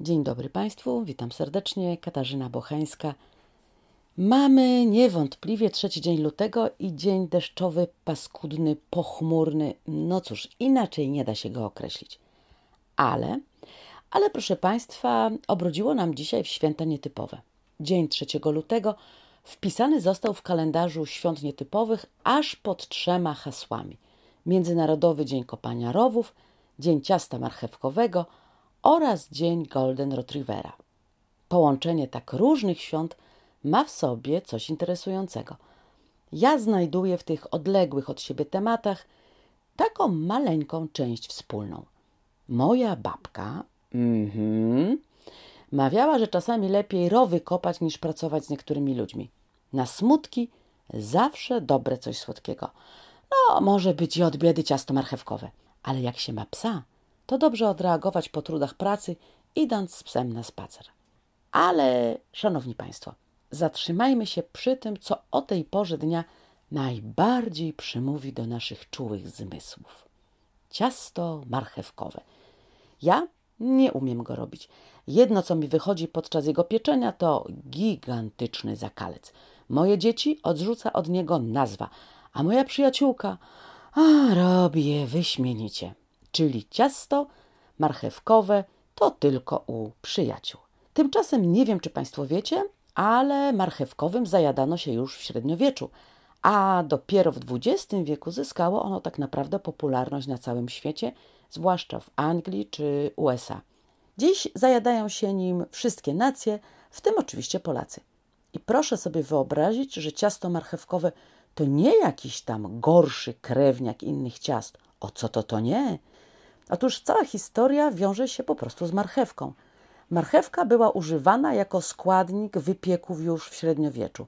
Dzień dobry Państwu, witam serdecznie, Katarzyna Bochańska. Mamy niewątpliwie trzeci dzień lutego i dzień deszczowy, paskudny, pochmurny. No cóż, inaczej nie da się go określić. Ale, ale proszę Państwa, obrodziło nam dzisiaj w święta nietypowe. Dzień 3 lutego wpisany został w kalendarzu świąt nietypowych aż pod trzema hasłami. Międzynarodowy Dzień Kopania Rowów, Dzień Ciasta Marchewkowego – oraz Dzień Golden Retrievera. Połączenie tak różnych świąt ma w sobie coś interesującego. Ja znajduję w tych odległych od siebie tematach taką maleńką część wspólną. Moja babka mm mawiała, że czasami lepiej rowy kopać niż pracować z niektórymi ludźmi. Na smutki zawsze dobre coś słodkiego. No, może być i od biedy ciasto marchewkowe, ale jak się ma psa, to dobrze odreagować po trudach pracy, idąc z psem na spacer. Ale, szanowni Państwo, zatrzymajmy się przy tym, co o tej porze dnia najbardziej przymówi do naszych czułych zmysłów. Ciasto marchewkowe. Ja nie umiem go robić. Jedno, co mi wychodzi podczas jego pieczenia, to gigantyczny zakalec. Moje dzieci odrzuca od niego nazwa, a moja przyjaciółka a, robi je wyśmienicie czyli ciasto marchewkowe to tylko u przyjaciół. Tymczasem nie wiem, czy Państwo wiecie, ale marchewkowym zajadano się już w średniowieczu, a dopiero w XX wieku zyskało ono tak naprawdę popularność na całym świecie, zwłaszcza w Anglii czy USA. Dziś zajadają się nim wszystkie nacje, w tym oczywiście Polacy. I proszę sobie wyobrazić, że ciasto marchewkowe to nie jakiś tam gorszy krewniak innych ciast. O co to to nie? Otóż cała historia wiąże się po prostu z marchewką. Marchewka była używana jako składnik wypieków już w średniowieczu.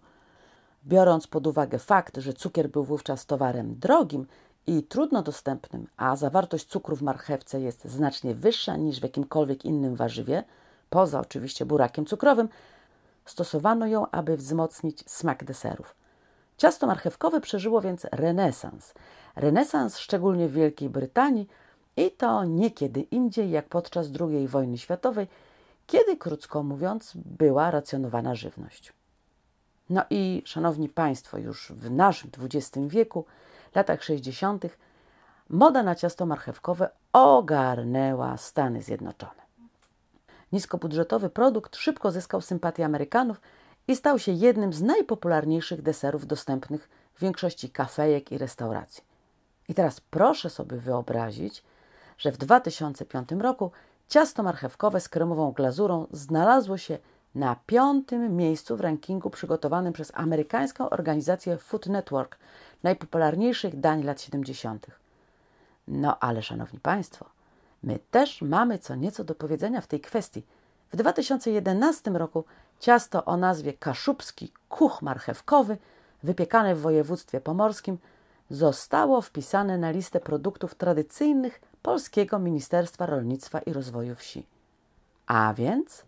Biorąc pod uwagę fakt, że cukier był wówczas towarem drogim i trudno dostępnym, a zawartość cukru w marchewce jest znacznie wyższa niż w jakimkolwiek innym warzywie, poza oczywiście burakiem cukrowym, stosowano ją, aby wzmocnić smak deserów. Ciasto marchewkowe przeżyło więc renesans. Renesans szczególnie w Wielkiej Brytanii – i to nie kiedy indziej jak podczas II wojny światowej, kiedy, krótko mówiąc, była racjonowana żywność. No i, szanowni Państwo, już w naszym XX wieku, latach 60., moda na ciasto marchewkowe ogarnęła Stany Zjednoczone. Niskobudżetowy produkt szybko zyskał sympatię Amerykanów i stał się jednym z najpopularniejszych deserów dostępnych w większości kafejek i restauracji. I teraz proszę sobie wyobrazić, że w 2005 roku ciasto marchewkowe z kremową glazurą znalazło się na piątym miejscu w rankingu przygotowanym przez amerykańską organizację Food Network najpopularniejszych dań lat 70. No ale, szanowni Państwo, my też mamy co nieco do powiedzenia w tej kwestii. W 2011 roku ciasto o nazwie kaszubski kuch marchewkowy, wypiekane w województwie pomorskim, zostało wpisane na listę produktów tradycyjnych Polskiego Ministerstwa Rolnictwa i Rozwoju Wsi. A więc,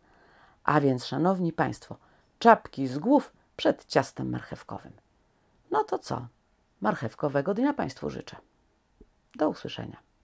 a więc, szanowni Państwo, czapki z głów przed ciastem marchewkowym. No to co? Marchewkowego dnia Państwu życzę. Do usłyszenia.